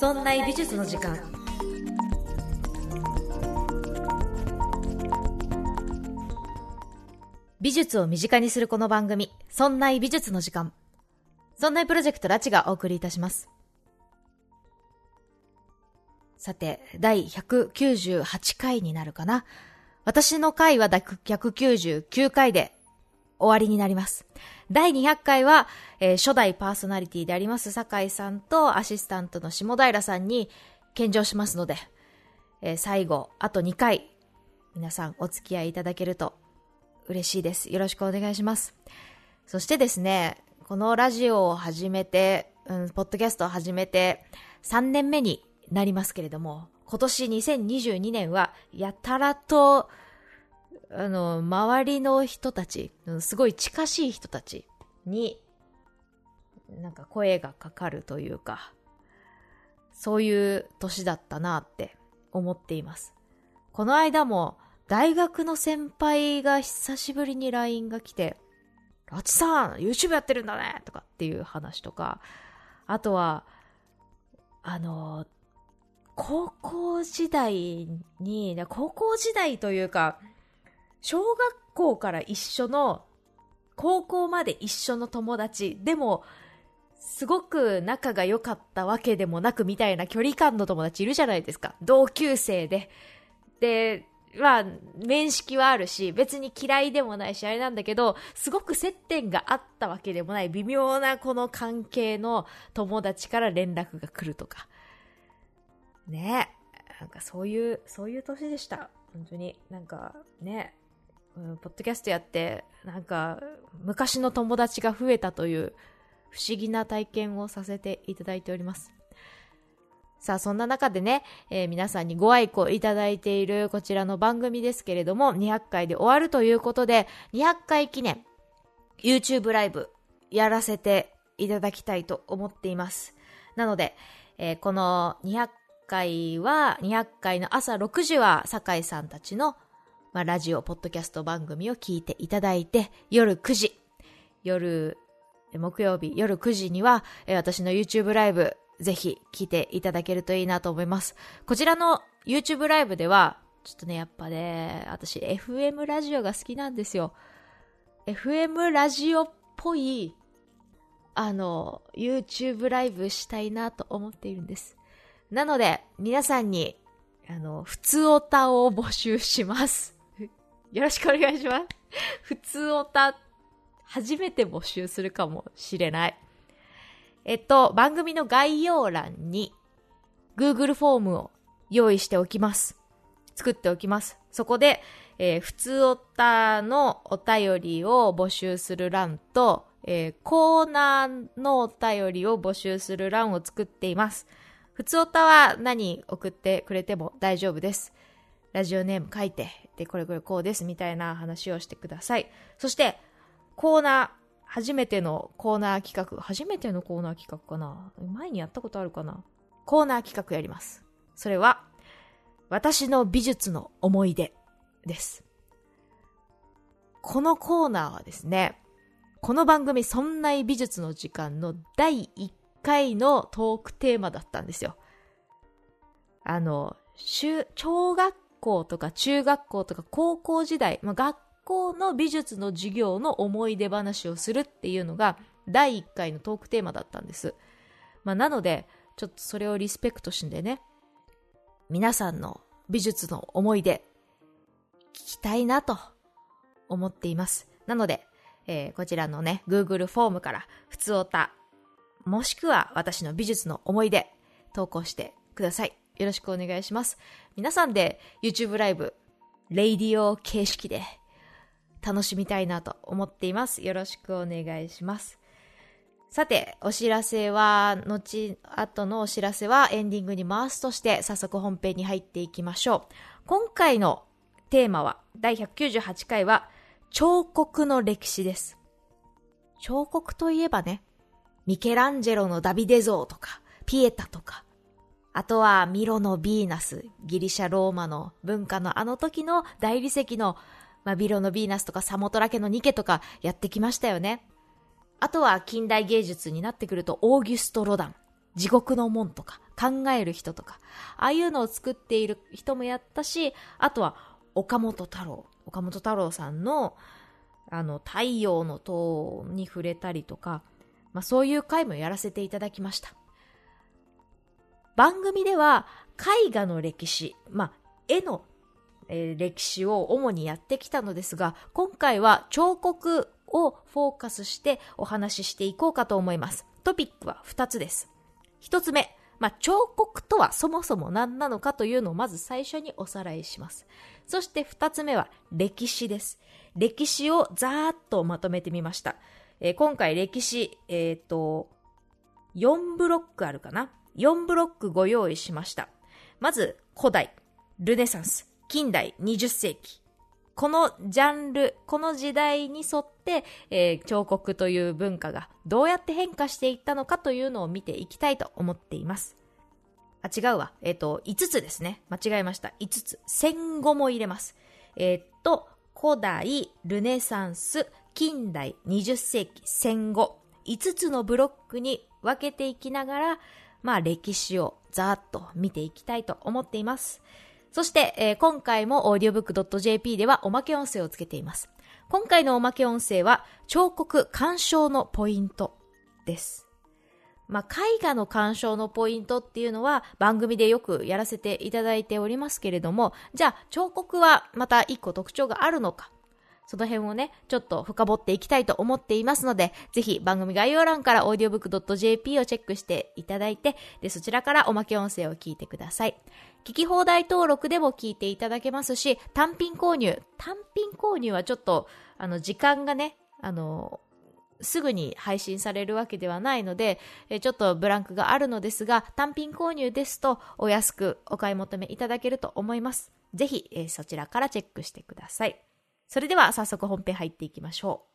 そんな美術の時間美術を身近にするこの番組、そんな美術の時間。そんなプロジェクトラチがお送りいたします。さて、第198回になるかな。私の回は199回で終わりになります。第200回は、えー初代パーソナリティであります酒井さんとアシスタントの下平さんに献上しますので、えー最後、あと2回、皆さんお付き合いいただけると嬉しいです。よろしくお願いします。そしてですね、このラジオを始めて、うん、ポッドキャストを始めて3年目になりますけれども、今年2022年はやたらと、あの、周りの人たち、すごい近しい人たちに、なんか声がかかるというか、そういう年だったなって思っています。この間も大学の先輩が久しぶりに LINE が来て、ラチさん、YouTube やってるんだねとかっていう話とか、あとは、あの、高校時代に、高校時代というか、小学校から一緒の、高校まで一緒の友達、でも、すごく仲が良かったわけでもなくみたいな距離感の友達いるじゃないですか。同級生で。で、まあ、面識はあるし、別に嫌いでもないし、あれなんだけど、すごく接点があったわけでもない、微妙なこの関係の友達から連絡が来るとか。ねえなんかそういう、そういう年でした。本当に。なんか、ねうんポッドキャストやって、なんか、昔の友達が増えたという、不思議な体験をさせていただいております。さあ、そんな中でね、えー皆さんにご愛顧いただいているこちらの番組ですけれども、200回で終わるということで、200回記念、YouTube ライブやらせていただきたいと思っています。なので、えーこの200回は、200回の朝6時は、酒井さんたちの、まあ、ラジオ、ポッドキャスト番組を聞いていただいて、夜9時、夜、木曜日夜9時には、私の YouTube ライブ、ぜひ聞いていただけるといいなと思います。こちらの YouTube ライブでは、ちょっとね、やっぱね、私 FM ラジオが好きなんですよ。FM ラジオっぽい、あの、YouTube ライブしたいなと思っているんです。なので、皆さんに、あの、普通オタを募集します。よろしくお願いします。普通オタ、初めて募集するかもしれない。えっと、番組の概要欄に Google フォームを用意しておきます。作っておきます。そこで、えー普通おたのお便りを募集する欄と、えーコーナーのお便りを募集する欄を作っています。普通おたは何送ってくれても大丈夫です。ラジオネーム書いて、で、これこれこうですみたいな話をしてください。そして、コーナー、初めてのコーナー企画、初めてのコーナー企画かな？前にやったことあるかな？コーナー企画やります。それは、私の美術の思い出です。このコーナーはですね、この番組、そんな美術の時間の第1回のトークテーマだったんですよ。あの、中小学校とか中学校とか高校時代、まあ、学校の美術の授業の思い出話をするっていうのが第1回のトークテーマだったんです。まあ、なので、ちょっとそれをリスペクトしてね、皆さんの美術の思い出、聞きたいなと思っています。なので、えーこちらのね、Google フォームから、普通おた、もしくは私の美術の思い出、投稿してください。よろしくお願いします。皆さんで YouTube ライブ、レイディオ形式で楽しみたいなと思っています。よろしくお願いします。さて、お知らせは、後、後のお知らせはエンディングに回すとして、早速本編に入っていきましょう。今回のテーマは、第198回は、彫刻の歴史です。彫刻といえばね、ミケランジェロのダビデ像とか、ピエタとか、あとはミロのヴィーナス、ギリシャ・ローマの文化のあの時の大理石の、まあ、ビロのヴィーナスとかサモトラ家のニケとかやってきましたよね。あとは近代芸術になってくるとオーギュスト・ロダン。地獄の門とか考える人とか、ああいうのを作っている人もやったし、あとは岡本太郎。岡本太郎さんの、あの、太陽の塔に触れたりとか、まあそういう回もやらせていただきました。番組では絵画の歴史、まあ絵の、えー、歴史を主にやってきたのですが、今回は彫刻をフォーカスしてお話ししていこうかと思います。トピックは2つです。1つ目、まあ、彫刻とはそもそも何なのかというのをまず最初におさらいします。そして2つ目は歴史です。歴史をざーっとまとめてみました。えー、今回歴史、えっ、ー、と、4ブロックあるかな？?4 ブロックご用意しました。まず、古代、ルネサンス、近代、20世紀。このジャンル、この時代に沿って、えー、彫刻という文化がどうやって変化していったのかというのを見ていきたいと思っています。あ、違うわ。えっ、ー、と、5つですね。間違えました。5つ。戦後も入れます。えっ、と、古代、ルネサンス、近代、20世紀、戦後、5つのブロックに分けていきながら、まあ歴史をざーっと見ていきたいと思っています。そして、えー、今回も audiobook.jp ではおまけ音声をつけています。今回のおまけ音声は彫刻鑑賞のポイントです。まあ、絵画の鑑賞のポイントっていうのは番組でよくやらせていただいておりますけれども、じゃあ彫刻はまた一個特徴があるのか。その辺をね、ちょっと深掘っていきたいと思っていますので、ぜひ番組概要欄から audiobook.jp をチェックしていただいて、で、そちらからおまけ音声を聞いてください。聞き放題登録でも聞いていただけますし、単品購入。単品購入はちょっと、あの、時間がね、あの、すぐに配信されるわけではないので、ちょっとブランクがあるのですが、単品購入ですとお安くお買い求めいただけると思います。ぜひ、そちらからチェックしてください。それでは早速本編入っていきましょう。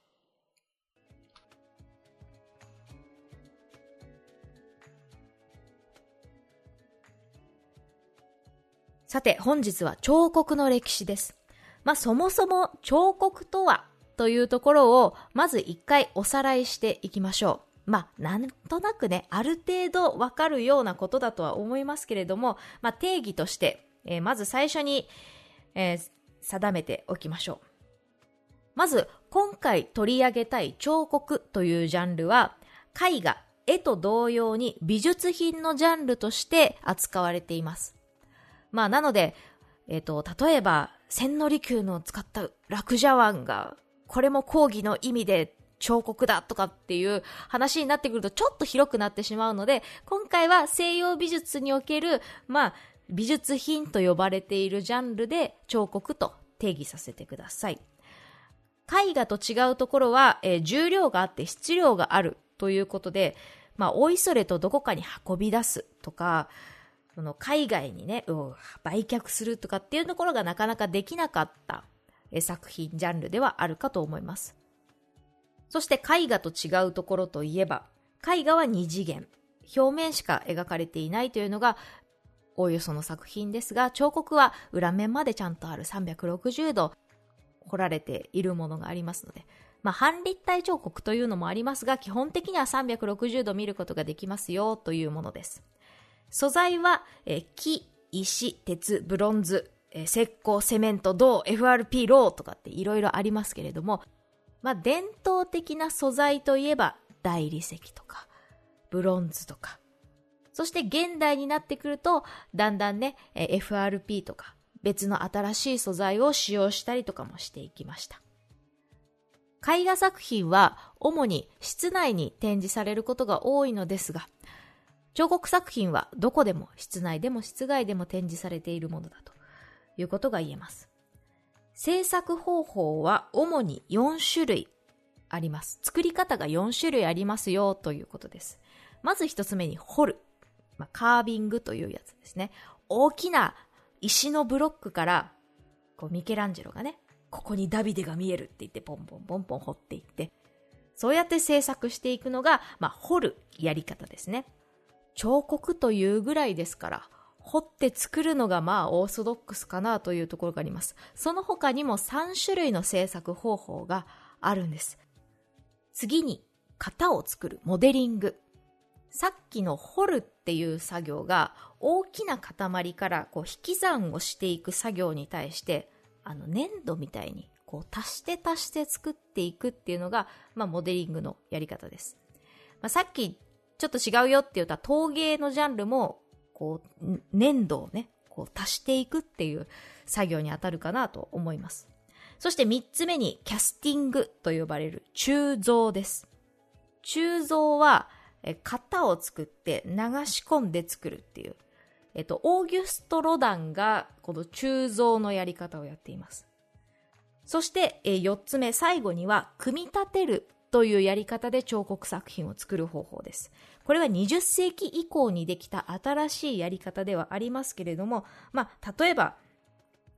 さて、本日は彫刻の歴史です。まあ、そもそも彫刻とはというところを、まず一回おさらいしていきましょう。まあ、なんとなくね、ある程度わかるようなことだとは思いますけれども、まあ、定義として、えー、まず最初に、えー、定めておきましょう。まず、今回取り上げたい彫刻というジャンルは、絵画、絵と同様に美術品のジャンルとして扱われています。まあ、なので、えっ、ー、と、例えば、千利休の使った楽茶碗が、これも講義の意味で彫刻だとかっていう話になってくるとちょっと広くなってしまうので、今回は西洋美術における、まあ、美術品と呼ばれているジャンルで彫刻と定義させてください。絵画と違うところは、えー、重量があって質量があるということで、まあ、おいそれとどこかに運び出すとか、その海外にね、売却するとかっていうところがなかなかできなかった作品、ジャンルではあるかと思います。そして絵画と違うところといえば、絵画は二次元、表面しか描かれていないというのがおおよその作品ですが、彫刻は裏面までちゃんとある。360度。彫られているものがありますので、まあ、半立体彫刻というのもありますが、基本的には360度見ることができますよというものです。素材は、え木、石、鉄、ブロンズ、え石膏、セメント、銅、FRP、ローとかっていろいろありますけれども、まあ、伝統的な素材といえば大理石とか、ブロンズとか、そして現代になってくると、だんだんね、FRP とか、別の新しい素材を使用したりとかもしていきました。絵画作品は主に室内に展示されることが多いのですが、彫刻作品はどこでも室内でも室外でも展示されているものだということが言えます。制作方法は主に4種類あります。作り方が4種類ありますよということです。まず1つ目に掘る。まあ、カービングというやつですね。大きな石のブロックから、こうミケランジェロがね、ここにダビデが見えるって言ってポンポンポンポン掘っていって、そうやって制作していくのが、まあ、掘るやり方ですね。彫刻というぐらいですから、掘って作るのがまあオーソドックスかなというところがあります。その他にも3種類の制作方法があるんです。次に、型を作るモデリング。さっきの掘るっていう作業が大きな塊からこう引き算をしていく作業に対してあの粘土みたいにこう足して足して作っていくっていうのが、まあ、モデリングのやり方です。まあ、さっきちょっと違うよって言った陶芸のジャンルもこう粘土をねこう足していくっていう作業に当たるかなと思います。そして三つ目にキャスティングと呼ばれる鋳造です。鋳造はえ型を作って流し込んで作るっていう、えっと、オーギュスト・ロダンがこの鋳造のやり方をやっています。そして、え4つ目、最後には、組み立てるというやり方で彫刻作品を作る方法です。これは20世紀以降にできた新しいやり方ではありますけれども、まあ、例えば、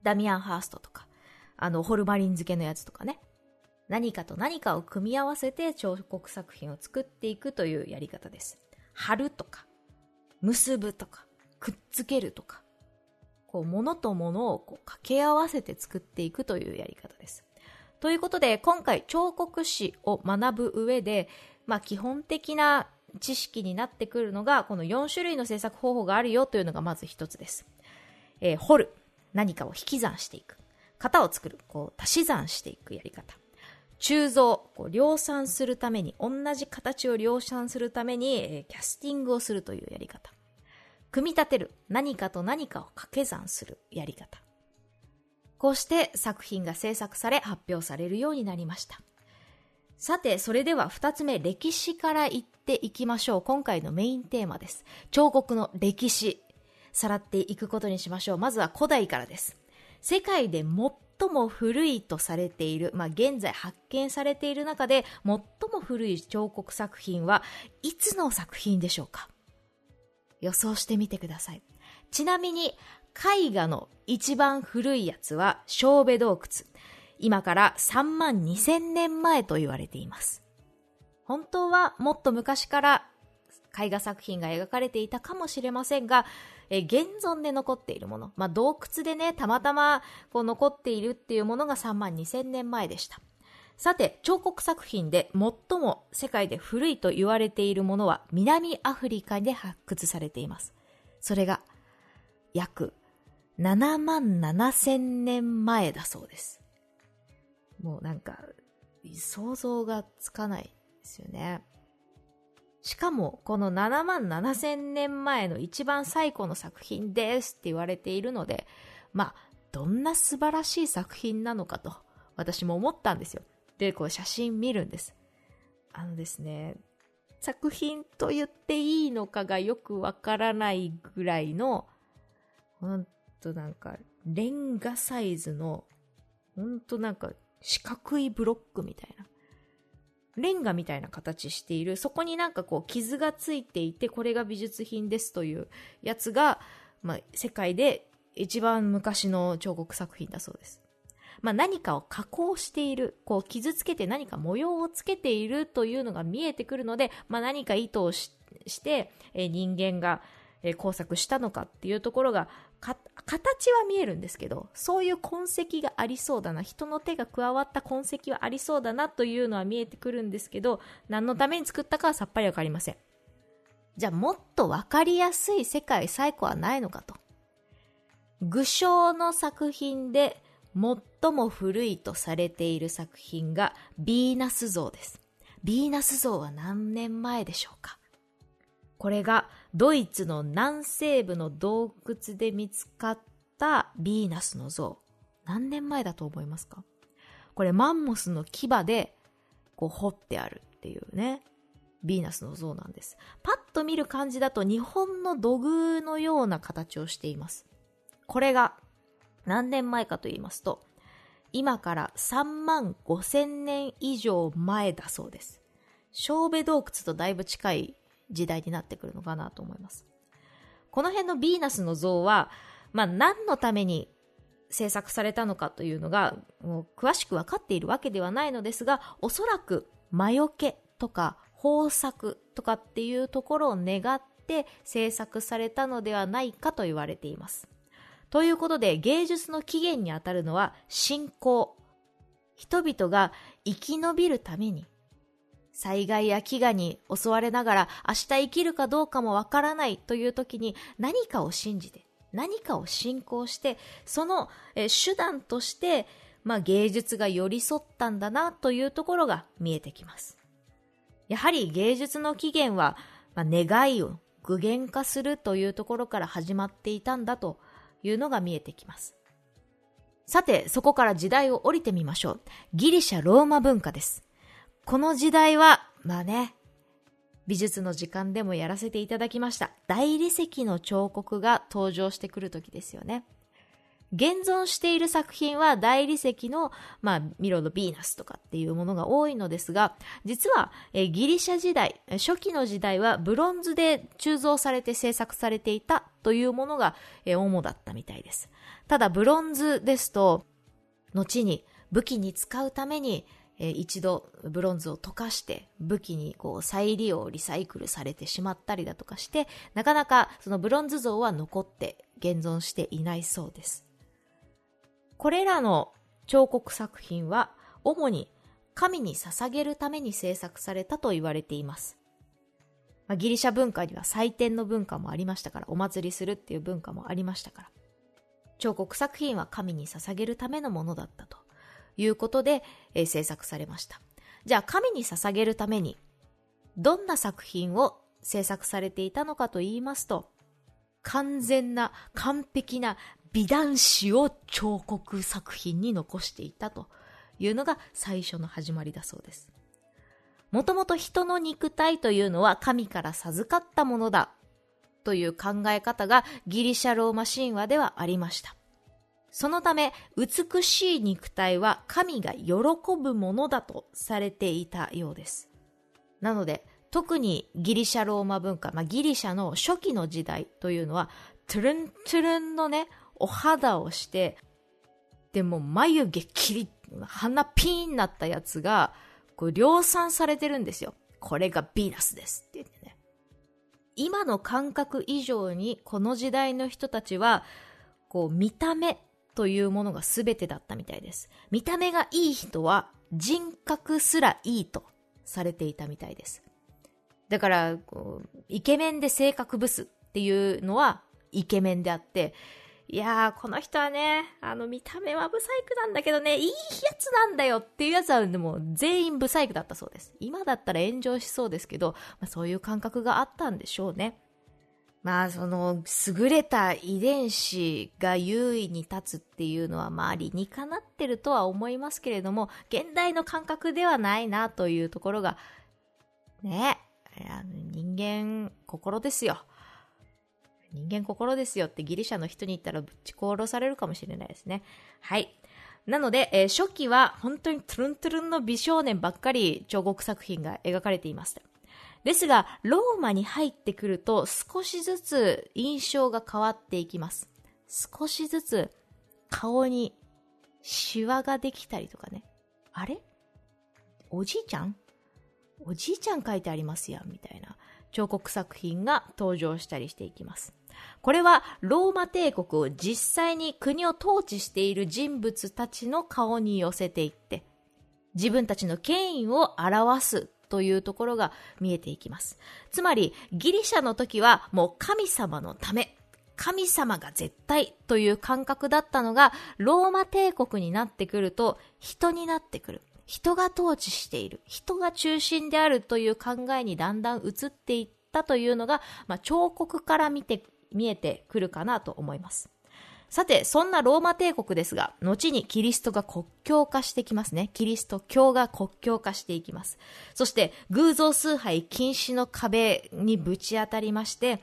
ダミアン・ハーストとか、あの、ホルマリン漬けのやつとかね、何かと何かを組み合わせて彫刻作品を作っていくというやり方です。貼るとか、結ぶとか、くっつけるとか、こう、物と物をこう掛け合わせて作っていくというやり方です。ということで、今回彫刻史を学ぶ上で、まあ基本的な知識になってくるのが、この4種類の制作方法があるよというのがまず一つです。えー、掘る。何かを引き算していく。型を作る。こう、足し算していくやり方。鋳造、こう量産するために、同じ形を量産するために、えー、キャスティングをするというやり方。組み立てる、何かと何かを掛け算するやり方。こうして作品が制作され発表されるようになりました。さて、それでは二つ目、歴史から言っていきましょう。今回のメインテーマです。彫刻の歴史、さらっていくことにしましょう。まずは古代からです。世界で最最も古いとされている、まあ、現在発見されている中で最も古い彫刻作品はいつの作品でしょうか？予想してみてください。ちなみに絵画の一番古いやつは小部洞窟。今から3万2000年前と言われています。本当はもっと昔から絵画作品が描かれていたかもしれませんが、え現存で残っているもの、まあ、洞窟でね、たまたまこう残っているっていうものが3万2000年前でした。さて、彫刻作品で最も世界で古いと言われているものは南アフリカで発掘されています。それが約7万7千年前だそうです。もうなんか想像がつかないですよね。しかも、この7万7千年前の一番最古の作品ですって言われているので、まあ、どんな素晴らしい作品なのかと、私も思ったんですよ。で、こう写真見るんです。あのですね、作品と言っていいのかがよくわからないぐらいの、ほんとなんか、レンガサイズの、ほんとなんか四角いブロックみたいな。レンガみたいな形している、そこになんかこう傷がついていて、これが美術品ですというやつが、まあ、世界で一番昔の彫刻作品だそうです。まあ、何かを加工している、こう傷つけて何か模様をつけているというのが見えてくるので、まあ、何か意図をして、え人間が、え工作したのかっていうところが形は見えるんですけど、そういう痕跡がありそうだな、人の手が加わった痕跡はありそうだなというのは見えてくるんですけど、何のために作ったかはさっぱりわかりません。じゃあもっとわかりやすい世界最古はないのかと。具象の作品で最も古いとされている作品がヴィーナス像です。ヴィーナス像は何年前でしょうか？これがドイツの南西部の洞窟で見つかったヴィーナスの像。何年前だと思いますか？これマンモスの牙でこう掘ってあるっていうね、ヴィーナスの像なんです。パッと見る感じだと日本の土偶のような形をしています。これが何年前かと言いますと、今から3万5千年以上前だそうです。小部洞窟とだいぶ近い時代になってくるのかなと思います。この辺のヴィーナスの像は、まあ何のために制作されたのかというのが、もう詳しく分かっているわけではないのですが、おそらく魔除けとか豊作とかっていうところを願って制作されたのではないかと言われています。ということで芸術の起源にあたるのは信仰。人々が生き延びるために災害や飢餓に襲われながら明日生きるかどうかもわからないという時に何かを信じて、何かを信仰して、その手段として、まあ、芸術が寄り添ったんだなというところが見えてきます。やはり芸術の起源は、まあ、願いを具現化するというところから始まっていたんだというのが見えてきます。さて、そこから時代を降りてみましょう。ギリシャ・ローマ文化です。この時代は、まあね、美術の時間でもやらせていただきました。大理石の彫刻が登場してくる時ですよね。現存している作品は大理石の、まあ、ミロのヴィーナスとかっていうものが多いのですが、実は、えギリシャ時代、初期の時代はブロンズで鋳造されて制作されていたというものが、え主だったみたいです。ただ、ブロンズですと、後に武器に使うためにえ一度ブロンズを溶かして武器にこう再利用、リサイクルされてしまったりだとかして、なかなかそのブロンズ像は残って現存していないそうです。これらの彫刻作品は主に神に捧げるために制作されたと言われています。まあ、ギリシャ文化には祭典の文化もありましたから、お祭りするっていう文化もありましたから。彫刻作品は神に捧げるためのものだったと。いうことで、えー、制作されました。じゃあ神に捧げるためにどんな作品を制作されていたのかと言いますと、完全な完璧な美男子を彫刻作品に残していたというのが最初の始まりだそうです。もともと人の肉体というのは神から授かったものだという考え方がギリシャローマ神話ではありました。そのため、美しい肉体は神が喜ぶものだとされていたようです。なので、特にギリシャローマ文化、まあ、ギリシャの初期の時代というのは、トゥルントゥルンのね、お肌をして、でも眉毛キリッ、鼻ピーンなったやつが、こう量産されてるんですよ。これがヴィーナスですって言ってね。今の感覚以上にこの時代の人たちは、こう見た目というものが全てだったみたいです。見た目がいい人は人格すらいいとされていたみたいです。だから、イケメンで性格ブスっていうのはイケメンであって、いやー、この人はね、あの見た目はブサイクなんだけどね、いいやつなんだよっていうやつはでも全員ブサイクだったそうです。今だったら炎上しそうですけど、まあ、そういう感覚があったんでしょうね。まあ、その、優れた遺伝子が優位に立つっていうのは、まあ、理にかなってるとは思いますけれども、現代の感覚ではないなというところが、ね、人間心ですよ。人間心ですよってギリシャの人に言ったらぶち殺されるかもしれないですね。はい。なので、えー、初期は本当にトゥルントゥルンの美少年ばっかり彫刻作品が描かれていました。ですが、ローマに入ってくると少しずつ印象が変わっていきます。少しずつ顔にシワができたりとかね。あれ？おじいちゃん？おじいちゃん書いてありますやん、みたいな彫刻作品が登場したりしていきます。これはローマ帝国を実際に国を統治している人物たちの顔に寄せていって、自分たちの権威を表すというところが見えていきます。つまり、ギリシャの時はもう神様のため、神様が絶対という感覚だったのが、ローマ帝国になってくると人になってくる。人が統治している。人が中心であるという考えにだんだん移っていったというのが、まあ、彫刻から見て、見えてくるかなと思います。さて、そんなローマ帝国ですが、後にキリストが国境化してきますね。キリスト教が国境化していきます。そして、偶像崇拝禁止の壁にぶち当たりまして、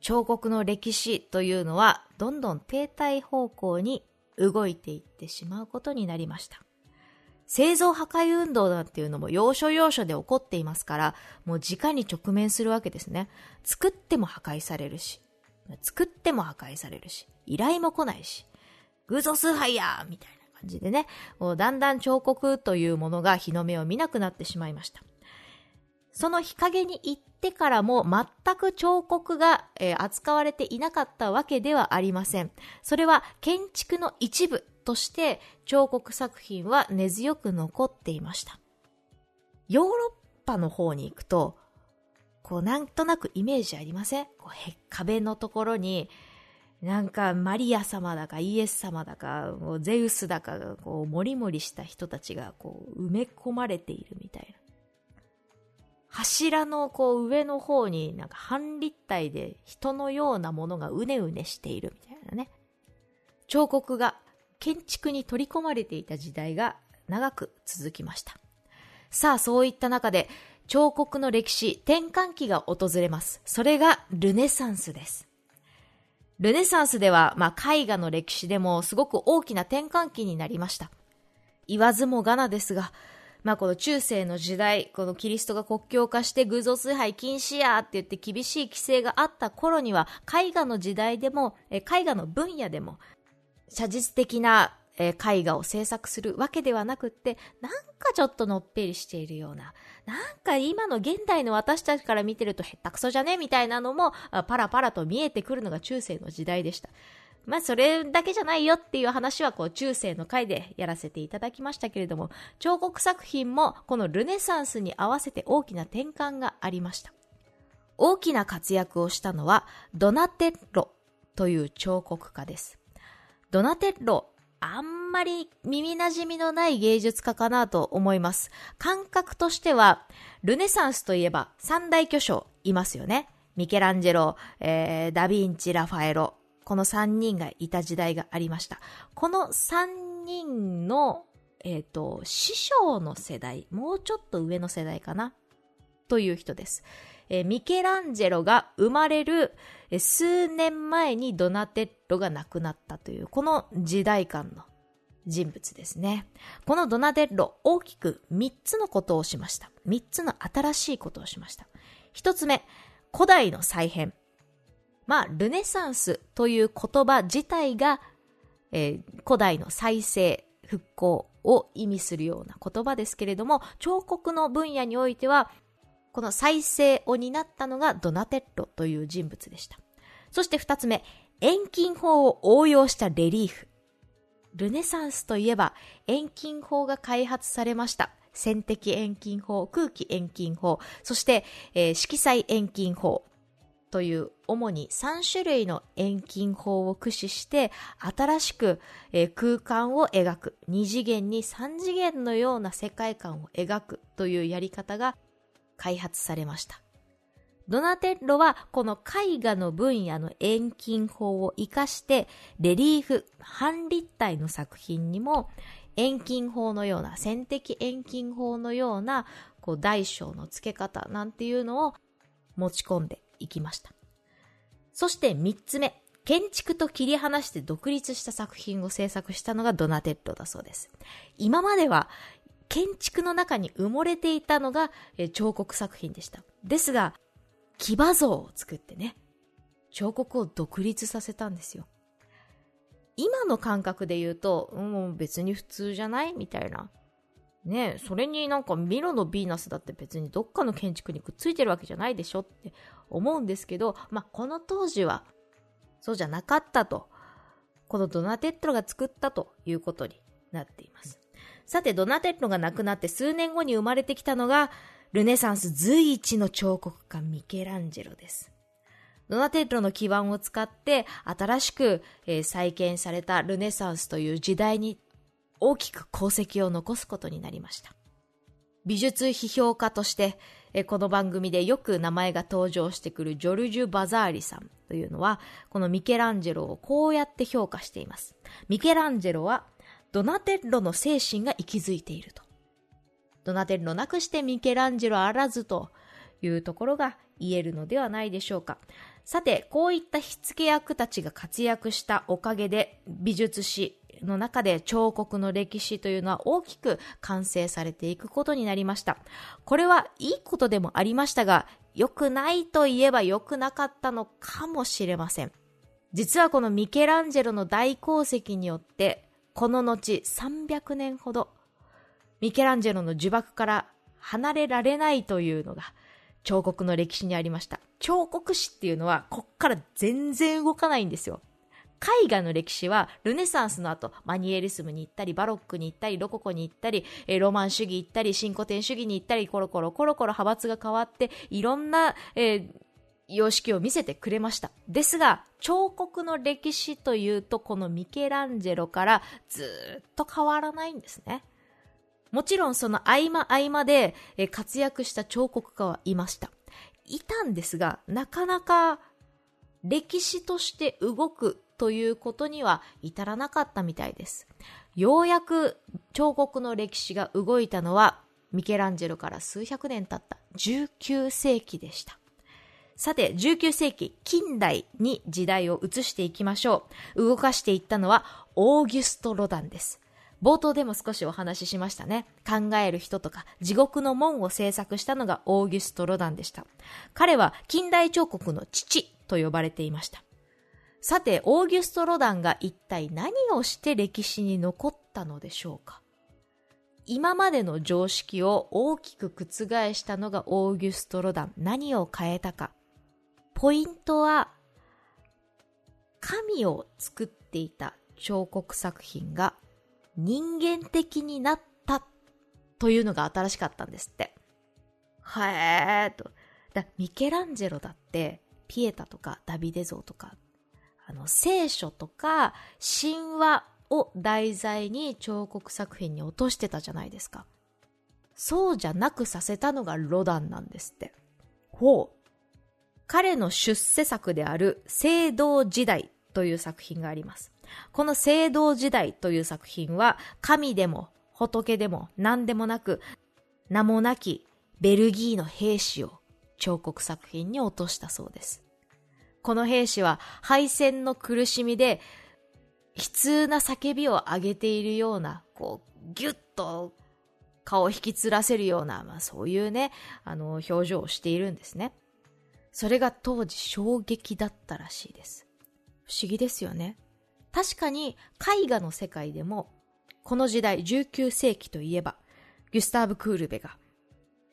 彫刻の歴史というのは、どんどん停滞方向に動いていってしまうことになりました。製造破壊運動なんていうのも要所要所で起こっていますから、もう直に直面するわけですね。作っても破壊されるし、作っても破壊されるし、依頼も来ないし、偶像崇拝やみたいな感じでね、だんだん彫刻というものが日の目を見なくなってしまいました。その日陰に行ってからも全く彫刻が、えー、扱われていなかったわけではありません。それは建築の一部として彫刻作品は根強く残っていました。ヨーロッパの方に行くと、こうなんとなくイメージありません？こう壁のところに、なんかマリア様だかイエス様だか、ゼウスだかがこうもりもりした人たちがこう埋め込まれているみたいな。柱のこう上の方になんか半立体で人のようなものがうねうねしているみたいなね。彫刻が建築に取り込まれていた時代が長く続きました。さあ、そういった中で彫刻の歴史、転換期が訪れます。それがルネサンスです。ルネサンスでは、まあ、絵画の歴史でもすごく大きな転換期になりました。言わずもがなですが、まあ、この中世の時代、このキリストが国境化して偶像崇拝禁止やって言って厳しい規制があった頃には、絵画の時代でも、絵画の分野でも、写実的なえ絵画を制作するわけではなくって、なんかちょっとのっぺりしているような、なんか今の現代の私たちから見てるとへったくそじゃねみたいなのも、パラパラと見えてくるのが中世の時代でした。まあ、それだけじゃないよっていう話は、こう、中世の回でやらせていただきましたけれども、彫刻作品も、このルネサンスに合わせて大きな転換がありました。大きな活躍をしたのは、ドナテッロという彫刻家です。ドナテッロ、あんまり耳馴染みのない芸術家かなと思います。感覚としては、ルネサンスといえば三大巨匠いますよね。ミケランジェロ、えー、ダヴィンチ、ラファエロ、この3人がいた時代がありました。この3人の、えっ、ー、と、師匠の世代、もうちょっと上の世代かなという人です。えー、ミケランジェロが生まれる、数年前にドナテッロが亡くなったという、この時代感の人物ですね。このドナテッロ、大きく3つのことをしました。3つの新しいことをしました。1つ目、古代の再編。まあ、ルネサンスという言葉自体が、えー、古代の再生、復興を意味するような言葉ですけれども、彫刻の分野においては、この再生を担ったのがドナテッロという人物でした。そして二つ目、遠近法を応用したレリーフ。ルネサンスといえば遠近法が開発されました。線的遠近法、空気遠近法、そして、えー、色彩遠近法。という主に3種類の遠近法を駆使して新しくえ、空間を描く2次元に3次元のような世界観を描くというやり方が開発されました。ドナテッロはこの絵画の分野の遠近法を活かしてレリーフ、半立体の作品にも遠近法のような線的遠近法のようなこう大小の付け方なんていうのを持ち込んでいきました。そして3つ目、建築と切り離して独立した作品を制作したのがドナテッロだそうです。今までは建築の中に埋もれていたのがえ彫刻作品でした。ですが、騎馬像を作ってね、彫刻を独立させたんですよ。今の感覚で言うと、もう別に普通じゃないみたいな。ねそれになんかミロのヴィーナスだって別にどっかの建築にくっついてるわけじゃないでしょって思うんですけど、まあ、この当時はそうじゃなかったと、このドナテッドロが作ったということになっています。さて、ドナテッロが亡くなって数年後に生まれてきたのが、ルネサンス随一の彫刻家ミケランジェロです。ドナテッロの基盤を使って新しく、えー、再建されたルネサンスという時代に大きく功績を残すことになりました。美術批評家として、この番組でよく名前が登場してくるジョルジュ・バザーリさんというのは、このミケランジェロをこうやって評価しています。ミケランジェロは、ドナテッロの精神が息づいていると。ドナテッロなくしてミケランジェロあらずというところが言えるのではないでしょうか。さて、こういった火付け役たちが活躍したおかげで美術史、の中で彫刻の歴史というのは大きく完成されていくことになりました。これはいいことでもありましたが、良くないといえば良くなかったのかもしれません。実はこのミケランジェロの大功績によって、この後300年ほど、ミケランジェロの呪縛から離れられないというのが彫刻の歴史にありました。彫刻史っていうのはこっから全然動かないんですよ。絵画の歴史はルネサンスの後、マニエリスムに行ったり、バロックに行ったり、ロココに行ったり、ロマン主義行ったり、新古典主義に行ったり、コロコロコロコロ派閥が変わって、いろんな、えー、様式を見せてくれました。ですが、彫刻の歴史というと、このミケランジェロからずっと変わらないんですね。もちろんその合間合間で活躍した彫刻家はいました。いたんですが、なかなか歴史として動くということには至らなかったみたいです。ようやく彫刻の歴史が動いたのはミケランジェロから数百年経った19世紀でした。さて、19世紀、近代に時代を移していきましょう。動かしていったのは、オーギュスト・ロダンです。冒頭でも少しお話ししましたね。考える人とか、地獄の門を制作したのがオーギュスト・ロダンでした。彼は近代彫刻の父と呼ばれていました。さて、オーギュスト・ロダンが一体何をして歴史に残ったのでしょうか今までの常識を大きく覆したのがオーギュスト・ロダン。何を変えたか。ポイントは、神を作っていた彫刻作品が人間的になったというのが新しかったんですって。はえーと。だミケランジェロだって、ピエタとかダビデ像とか、あの、聖書とか神話を題材に彫刻作品に落としてたじゃないですか。そうじゃなくさせたのがロダンなんですって。ほう。彼の出世作である聖堂時代という作品があります。この聖堂時代という作品は神でも仏でも何でもなく名もなきベルギーの兵士を彫刻作品に落としたそうです。この兵士は敗戦の苦しみで悲痛な叫びを上げているような、こう、ぎゅっと顔を引きつらせるような、まあそういうね、あの、表情をしているんですね。それが当時衝撃だったらしいです。不思議ですよね。確かに絵画の世界でも、この時代19世紀といえば、ギュスターブ・クールベが、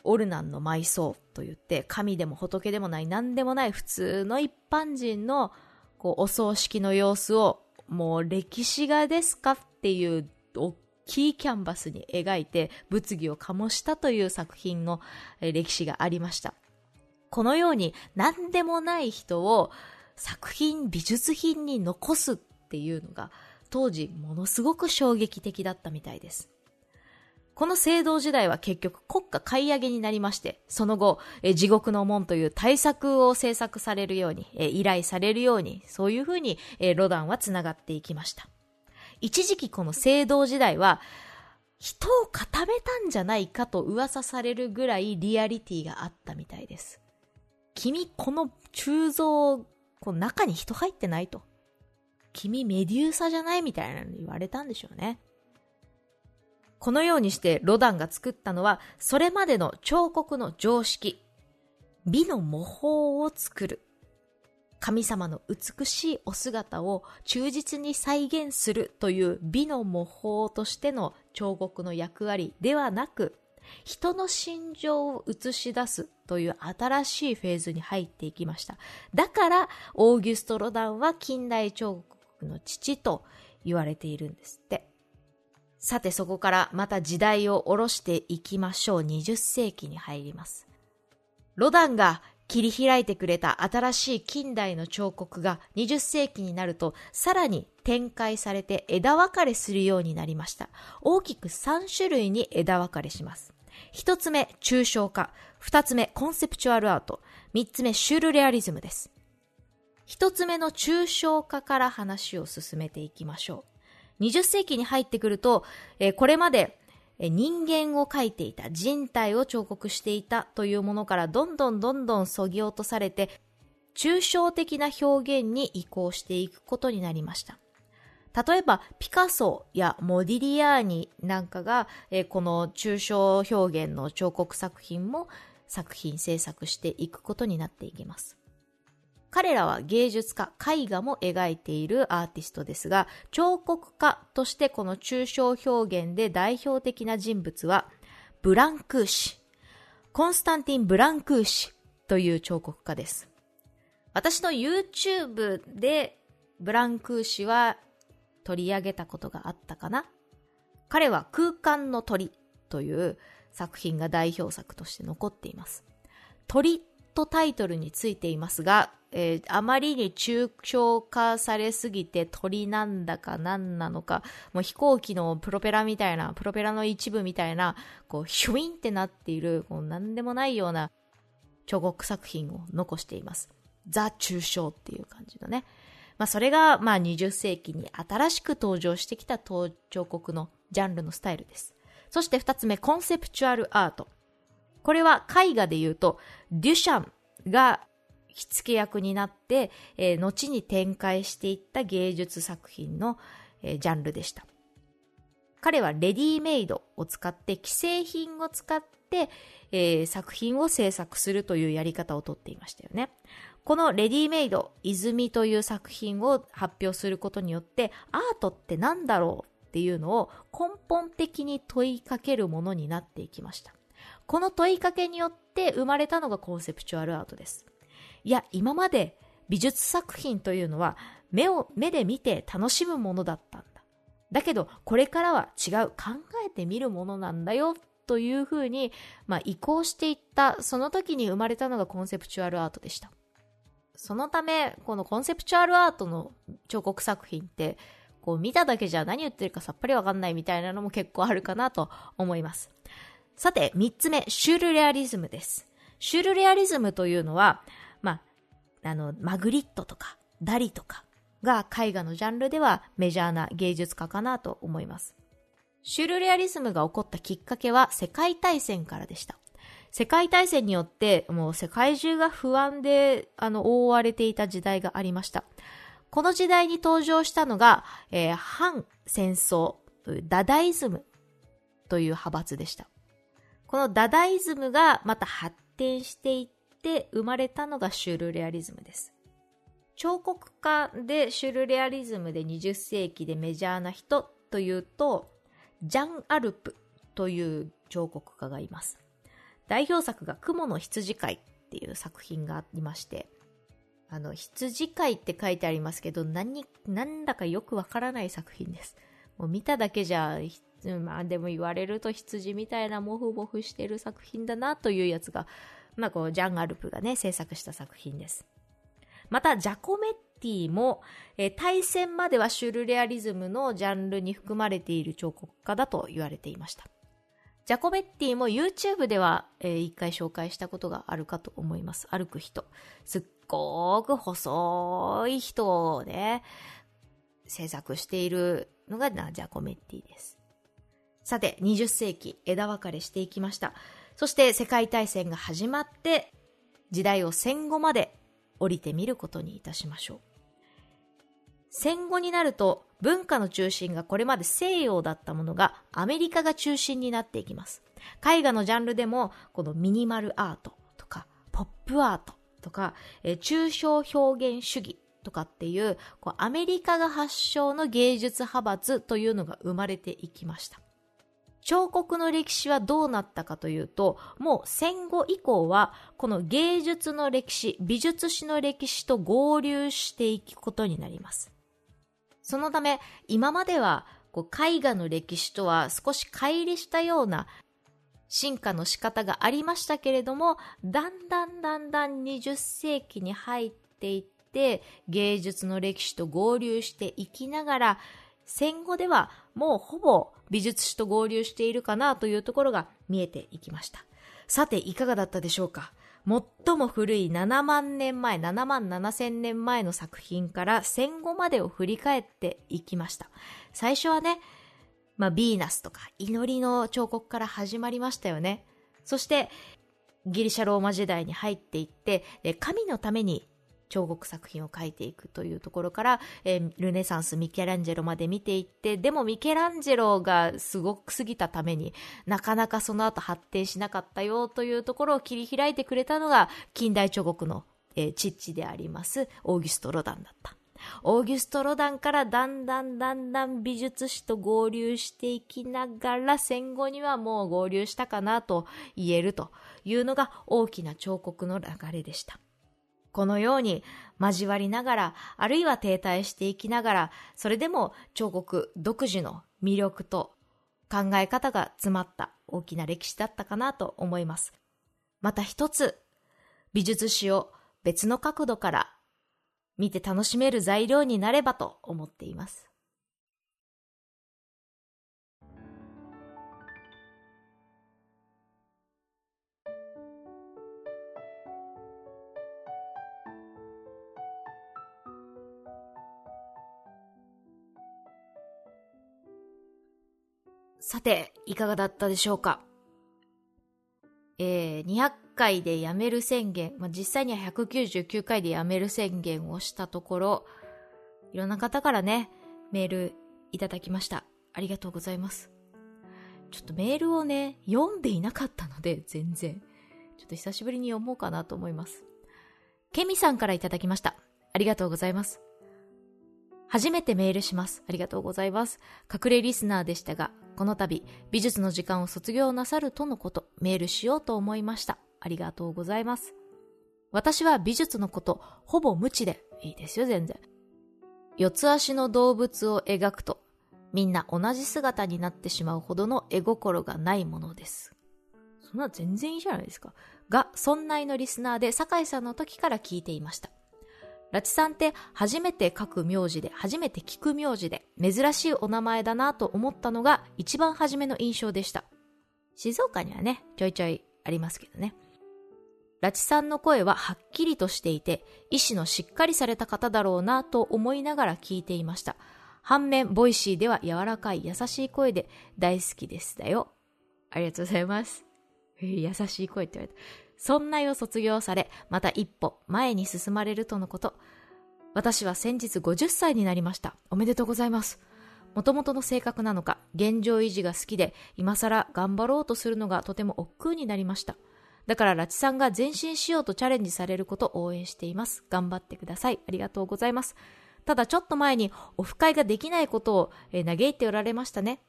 オルナンの埋葬と言って、神でも仏でもない何でもない普通の一般人のこうお葬式の様子を、もう歴史画ですかっていう大きいキャンバスに描いて物議を醸したという作品の歴史がありました。このように何でもない人を作品、美術品に残すっていうのが当時ものすごく衝撃的だったみたいです。この聖堂時代は結局国家買い上げになりまして、その後、え地獄の門という対策を制作されるように、え依頼されるように、そういうふうに、えロダンは繋がっていきました。一時期この聖堂時代は、人を固めたんじゃないかと噂されるぐらいリアリティがあったみたいです。君、この鋳造、この中に人入ってないと。君メデューサじゃないみたいなの言われたんでしょうね。このようにしてロダンが作ったのは、それまでの彫刻の常識、美の模倣を作る。神様の美しいお姿を忠実に再現するという美の模倣としての彫刻の役割ではなく、人の心情を映し出すという新しいフェーズに入っていきました。だから、オーギュスト・ロダンは近代彫刻の父と言われているんですって。さてそこからまた時代を下ろしていきましょう。20世紀に入ります。ロダンが切り開いてくれた新しい近代の彫刻が20世紀になるとさらに展開されて枝分かれするようになりました。大きく3種類に枝分かれします。一つ目、抽象化。二つ目、コンセプチュアルアート。三つ目、シュールレアリズムです。一つ目の抽象化から話を進めていきましょう。20世紀に入ってくると、これまで人間を描いていた、人体を彫刻していたというものからどんどんどんどん削ぎ落とされて、抽象的な表現に移行していくことになりました。例えばピカソやモディリアーニなんかが、えー、この抽象表現の彫刻作品も作品制作していくことになっていきます。彼らは芸術家、絵画も描いているアーティストですが、彫刻家としてこの抽象表現で代表的な人物は、ブランクーシ、コンスタンティン・ブランクーシという彫刻家です。私の YouTube でブランクー氏は取り上げたことがあったかな？彼は空間の鳥という作品が代表作として残っています。鳥とタイトルについていますが、えー、あまりに抽象化されすぎて鳥なんだか何なのか、もう飛行機のプロペラみたいな、プロペラの一部みたいな、こう、ヒュインってなっている、こう、なんでもないような彫刻作品を残しています。ザ・抽象っていう感じのね。まあ、それが、まあ、20世紀に新しく登場してきた彫刻のジャンルのスタイルです。そして二つ目、コンセプチュアルアート。これは絵画で言うと、デュシャンが火付け役になって、えー、後に展開していった芸術作品の、えー、ジャンルでした。彼はレディメイドを使って既製品を使って、えー、作品を制作するというやり方をとっていましたよね。このレディメイド、泉という作品を発表することによって、アートって何だろうっていうのを根本的に問いかけるものになっていきました。この問いかけによって生まれたのがコンセプチュアルアートです。いや、今まで美術作品というのは目を、目で見て楽しむものだったんだ。だけど、これからは違う、考えてみるものなんだよ、というふうに、まあ、移行していった、その時に生まれたのがコンセプチュアルアートでした。そのため、このコンセプチュアルアートの彫刻作品って、こう見ただけじゃ何言ってるかさっぱりわかんないみたいなのも結構あるかなと思います。さて、三つ目、シュールレアリズムです。シュールレアリズムというのは、まあ、あの、マグリットとか、ダリとかが絵画のジャンルではメジャーな芸術家かなと思います。シュールレアリズムが起こったきっかけは世界大戦からでした。世界大戦によってもう世界中が不安であの覆われていた時代がありました。この時代に登場したのが、えー、反戦争ダダイズムという派閥でした。このダダイズムがまた発展していって生まれたのがシュールレアリズムです。彫刻家でシュルレアリズムで20世紀でメジャーな人というと、ジャン・アルプという彫刻家がいます。代表作が雲の羊飼いっていう作品がありまして、あの、羊飼いって書いてありますけど、何、なんだかよくわからない作品です。もう見ただけじゃ、まあでも言われると羊みたいなモフモフしてる作品だなというやつが、まあこう、ジャン・アルプがね、制作した作品です。また、ジャコメッティも、えー、対戦まではシュルレアリズムのジャンルに含まれている彫刻家だと言われていました。ジャコベッティも YouTube では、えー、一回紹介したことがあるかと思います。歩く人。すっごく細い人をね、制作しているのがジャコメッティです。さて、20世紀、枝分かれしていきました。そして世界大戦が始まって、時代を戦後まで降りてみることにいたしましょう。戦後になると文化の中心がこれまで西洋だったものがアメリカが中心になっていきます。絵画のジャンルでもこのミニマルアートとかポップアートとか、えー、抽象表現主義とかっていうこうアメリカが発祥の芸術派閥というのが生まれていきました。彫刻の歴史はどうなったかというと、もう戦後以降は、この芸術の歴史、美術史の歴史と合流していくことになります。そのため、今まではこう絵画の歴史とは少し乖離したような進化の仕方がありましたけれども、だんだんだんだん20世紀に入っていって、芸術の歴史と合流していきながら、戦後ではもうほぼ美術史と合流しているかなというところが見えていきました。さて、いかがだったでしょうか？最も古い7万年前、7万7千年前の作品から戦後までを振り返っていきました。最初はね、まあ、ビーナスとか祈りの彫刻から始まりましたよね。そして、ギリシャローマ時代に入っていって、神のために彫刻作品を描いていくというところから、えー、ルネサンス、ミケランジェロまで見ていって、でもミケランジェロがすごくすぎたためになかなかその後発展しなかったよというところを切り開いてくれたのが近代彫刻の、えー、父でありますオーギュスト・ロダンだった。オーギュスト・ロダンからだんだんだんだん美術史と合流していきながら戦後にはもう合流したかなと言えるというのが大きな彫刻の流れでした。このように交わりながら、あるいは停滞していきながら、それでも彫刻独自の魅力と考え方が詰まった大きな歴史だったかなと思います。また一つ、美術史を別の角度から見て楽しめる材料になればと思っています。さて、いかがだったでしょうか？えー、200回で辞める宣言、まあ、実際には199回で辞める宣言をしたところ、いろんな方からね、メールいただきました。ありがとうございます。ちょっとメールをね、読んでいなかったので、全然。ちょっと久しぶりに読もうかなと思います。ケミさんからいただきました。ありがとうございます。初めてメールします。ありがとうございます。隠れリスナーでしたが、この度、美術の時間を卒業なさるとのこと、メールしようと思いました。ありがとうございます。私は美術のこと、ほぼ無知で、いいですよ、全然。四つ足の動物を描くと、みんな同じ姿になってしまうほどの絵心がないものです。そんな全然いいじゃないですか。が、そんなのリスナーで酒井さんの時から聞いていました。ラチさんって初めて書く名字で、初めて聞く名字で、珍しいお名前だなと思ったのが一番初めの印象でした。静岡にはね、ちょいちょいありますけどね。ラチさんの声ははっきりとしていて、意志のしっかりされた方だろうなと思いながら聞いていました。反面、ボイシーでは柔らかい優しい声で大好きですだよ。ありがとうございます。優しい声って言われた。そんないを卒業され、また一歩前に進まれるとのこと。私は先日50歳になりました。おめでとうございます。もともとの性格なのか、現状維持が好きで、今更頑張ろうとするのがとても億劫になりました。だから、拉致さんが前進しようとチャレンジされることを応援しています。頑張ってください。ありがとうございます。ただ、ちょっと前にオフ会ができないことを、え嘆いておられましたね。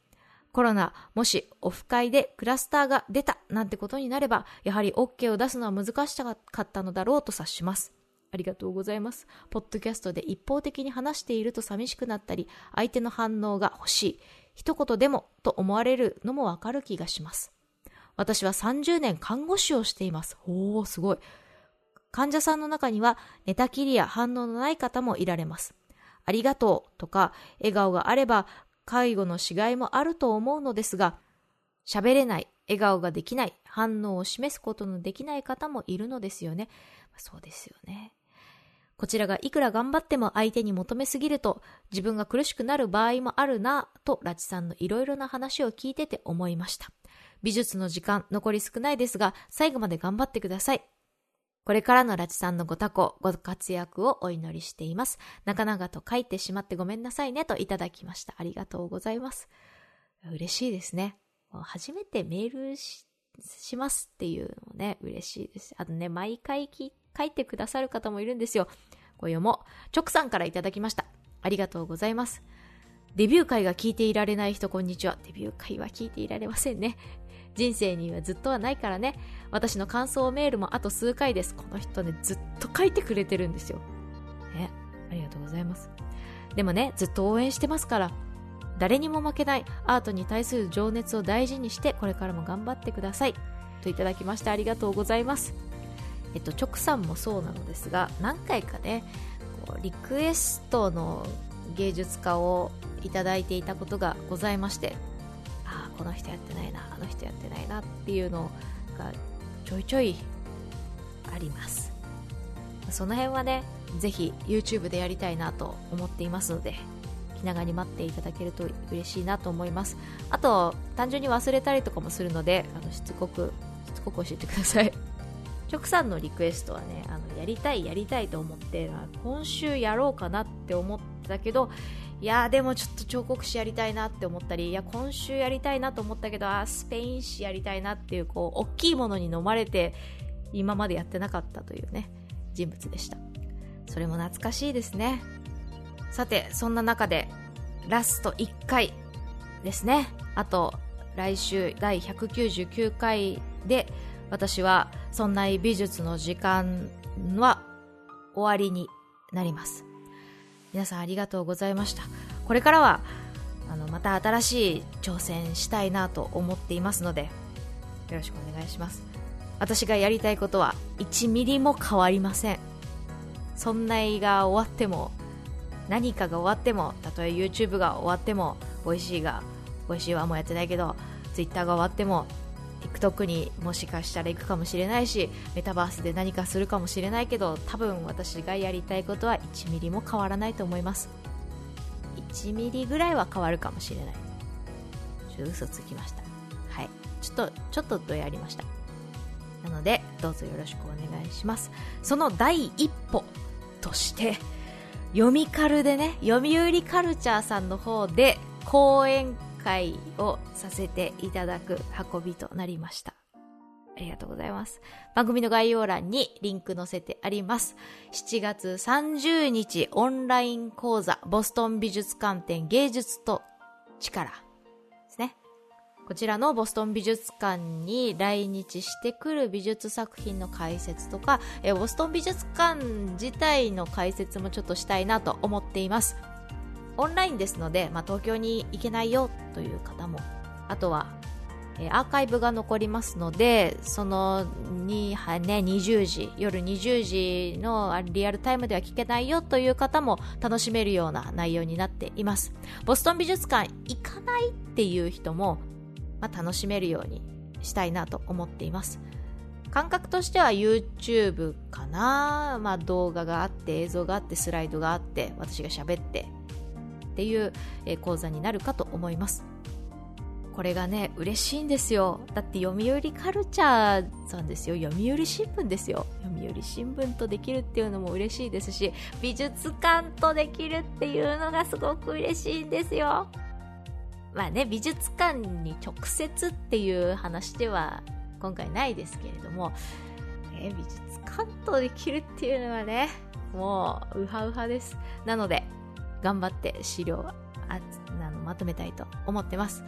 コロナ、もしオフ会でクラスターが出たなんてことになれば、やはり OK を出すのは難しかったのだろうと察します。ありがとうございます。ポッドキャストで一方的に話していると寂しくなったり、相手の反応が欲しい。一言でもと思われるのもわかる気がします。私は30年看護師をしています。おー、すごい。患者さんの中には寝たきりや反応のない方もいられます。ありがとうとか、笑顔があれば介護のしがいもあると思うのですが、喋れない、笑顔ができない、反応を示すことのできない方もいるのですよね。そうですよね。こちらがいくら頑張っても相手に求めすぎると自分が苦しくなる場合もあるなとラチさんのいろいろな話を聞いてて思いました。美術の時間残り少ないですが最後まで頑張ってください。これからのラチさんのご多幸、ご活躍をお祈りしています。長々と書いてしまってごめんなさいねといただきました。ありがとうございます。嬉しいですね。初めてメールしますっていうのね、嬉しいです。あとね、毎回書いてくださる方もいるんですよ。ご読もう。チョクさんからいただきました。ありがとうございます。デビュー会が聞いていられない人、こんにちは。デビュー会は聞いていられませんね。人生にはずっとはないからね。私の感想メールもあと数回です。この人ね、ずっと書いてくれてるんですよ。ね、ありがとうございます。でもね、ずっと応援してますから、誰にも負けないアートに対する情熱を大事にして、これからも頑張ってください。といただきましてありがとうございます。えっと、直さんもそうなのですが、何回かね、こうリクエストの芸術家をいただいていたことがございまして、ああこの人やってないなあの人やってないなっていうのがちょいちょいあります。その辺はねぜひ YouTube でやりたいなと思っていますので気長に待っていただけると嬉しいなと思います。あと単純に忘れたりとかもするのであのしつこくしつこく教えてください。直さんのリクエストはねあのやりたいやりたいと思って今週やろうかなって思ったけどいやでもちょっと彫刻師やりたいなって思ったりいや今週やりたいなと思ったけどあスペイン史やりたいなっていうこう大きいものに飲まれて今までやってなかったというね人物でした。それも懐かしいですね。さてそんな中でラスト1回ですね。あと来週第199回で私はそんな美術の時間は終わりになります。皆さんありがとうございました。これからはあのまた新しい挑戦したいなと思っていますのでよろしくお願いします。私がやりたいことは1ミリも変わりません。そんな映画終わっても何かが終わってもたとえ YouTube が終わってもボイシーがボイシーはもうやってないけど Twitter が終わっても TikTok にもしかしたら行くかもしれないしメタバースで何かするかもしれないけど多分私がやりたいことは1ミリも変わらないと思います。1ミリぐらいは変わるかもしれない。ちょっと嘘つきました。はい。ちょっとちょっとどやりました。なのでどうぞよろしくお願いします。その第一歩として読みカルでね読売カルチャーさんの方で講演会をさせていただく運びとなりました。ありがとうございます。番組の概要欄にリンク載せてあります。7月30日オンライン講座ボストン美術館展芸術と力ですね。こちらのボストン美術館に来日してくる美術作品の解説とか、えボストン美術館自体の解説もちょっとしたいなと思っています。オンラインですので、まあ、東京に行けないよという方も、あとは、えアーカイブが残りますので、そのに、はね、20時、夜20時のリアルタイムでは聞けないよという方も楽しめるような内容になっています。ボストン美術館行かないっていう人も、まあ、楽しめるようにしたいなと思っています。感覚としては YouTube かな、まあ、動画があって映像があってスライドがあって私が喋ってっていう、え講座になるかと思います。これがね嬉しいんですよ。だって読売カルチャーさんですよ。読売新聞ですよ。読売新聞とできるっていうのも嬉しいですし美術館とできるっていうのがすごく嬉しいんですよ。まあね、美術館に直接っていう話では今回ないですけれども、え美術館とできるっていうのはね、もうウハウハです。なので、頑張って資料ああのまとめたいと思ってます。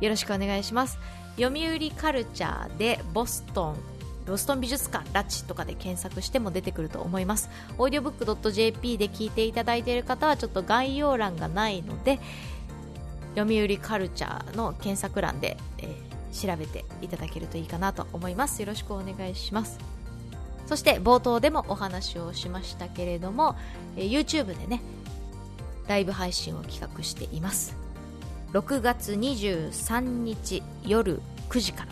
よろしくお願いします。読売カルチャーでボストン、ボストン美術館ラチとかで検索しても出てくると思います。オーディオブック .jp で聞いていただいている方はちょっと概要欄がないので、読売カルチャーの検索欄で、えー、調べていただけるといいかなと思いますよろしくお願いしますそして冒頭でもお話をしましたけれども、えー、YouTube でねライブ配信を企画しています。6月23日夜9時から。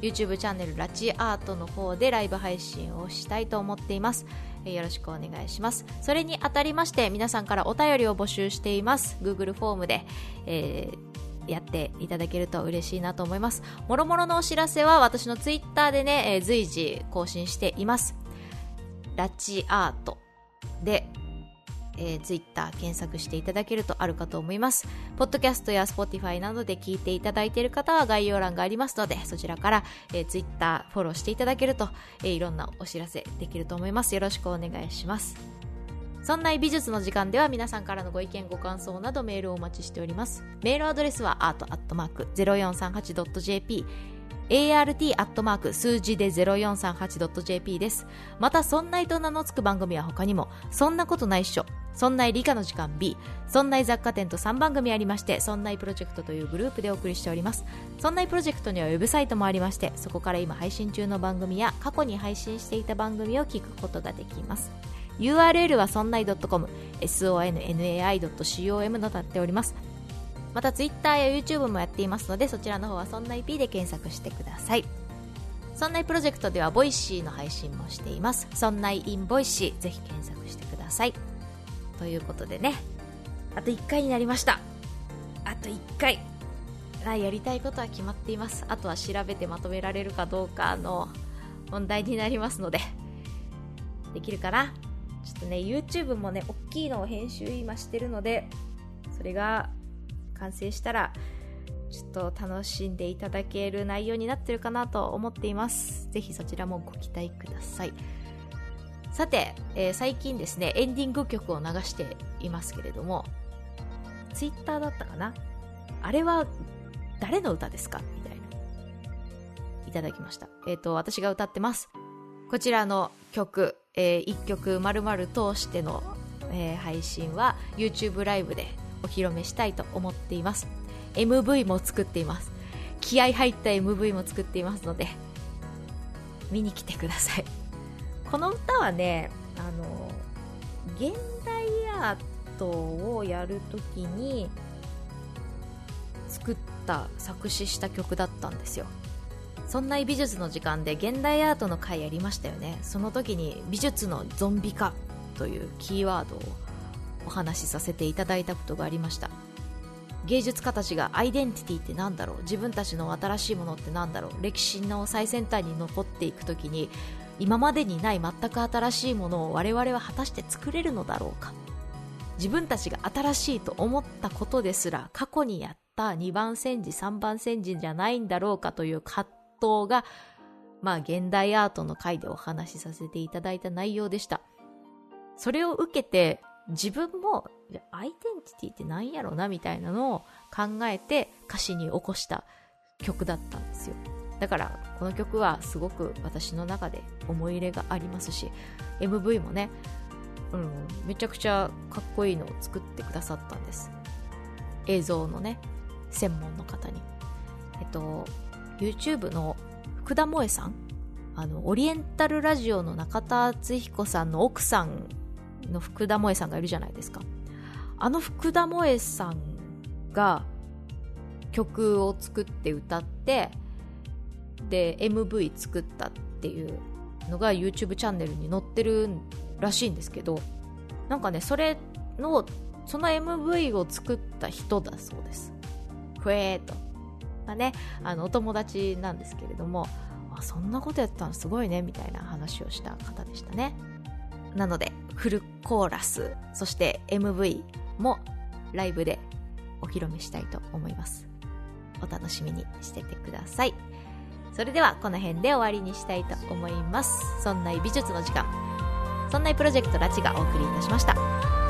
YouTube チャンネルラチアートの方でライブ配信をしたいと思っています。よろしくお願いします。それにあたりまして皆さんからお便りを募集しています。Google フォームで、えー、やっていただけると嬉しいなと思います。もろもろのお知らせは私の Twitter でね、えー、随時更新しています。ラチアートでえー、Twitter 検索していただけるとあるかと思います。ポッドキャストや Spotify などで聞いていただいている方は概要欄がありますので、そちらから、えー、Twitter フォローしていただけると、えー、いろんなお知らせできると思います。よろしくお願いします。そんな美術の時間では皆さんからのご意見ご感想などメールをお待ちしております。メールアドレスは art.0438.jp art アットマーク数字で 0438.jp です。また、そんないと名の付く番組は他にも、そんなことないっしょ、そんない理科の時間 B、そんない雑貨店と3番組ありまして、そんないプロジェクトというグループでお送りしております。そんないプロジェクトにはウェブサイトもありまして、そこから今配信中の番組や過去に配信していた番組を聞くことができます。URL はそんない .com、sonnai.com となっております。また Twitter や YouTube もやっていますのでそちらの方はそんな IP で検索してくださいそんないプロジェクトではボイシーの配信もしていますそんないボイシーぜひ検索してください。ということでね。あと1回になりました。あと1回。やりたいことは決まっています。あとは調べてまとめられるかどうかの問題になりますので。できるかな？ちょっとね YouTube もね大きいのを編集今してるのでそれが完成したらちょっと楽しんでいただける内容になってるかなと思っています。ぜひそちらもご期待ください。さて、えー、最近ですねエンディング曲を流していますけれどもツイッターだったかな？あれは誰の歌ですか？みたいな。いただきました。えっ、ー、と私が歌ってます。こちらの曲えー、1曲丸々通しての、えー、配信は YouTube ライブでお披露目したいと思っています。MV も作っています。気合入った MV も作っていますので見に来てください。この歌はねあの現代アートをやるときに作った作詞した曲だったんですよ。そんな美術の時間で現代アートの回やりましたよね。その時に美術のゾンビ化というキーワードをお話しさせていただいたことがありました。芸術家たちがアイデンティティって何だろう？自分たちの新しいものって何だろう？歴史の最先端に残っていく時に今までにない全く新しいものを我々は果たして作れるのだろうか？自分たちが新しいと思ったことですら過去にやった2番煎じ3番煎じじゃないんだろうか？という葛藤がまあ現代アートの回でお話しさせていただいた内容でした。それを受けて自分もアイデンティティって何やろなみたいなのを考えて歌詞に起こした曲だったんですよ。だからこの曲はすごく私の中で思い入れがありますし MV もね、うん、めちゃくちゃかっこいいのを作ってくださったんです。映像のね専門の方に。えっと YouTube の福田萌さん？あのオリエンタルラジオの中田敦彦さんの奥さんの福田萌さんがいるじゃないですか。あの福田萌さんが曲を作って歌ってで MV 作ったっていうのが YouTube チャンネルに載ってるらしいんですけどなんかねそれのその MV を作った人だそうです。ふえーと。まあねあのお友達なんですけれどもあそんなことやったのすごいねみたいな話をした方でしたね。なのでフルコーラスそして MV もライブでお披露目したいと思います。お楽しみにしててください。それではこの辺で終わりにしたいと思います。そんな美術の時間そんなプロジェクトラチがお送りいたしました。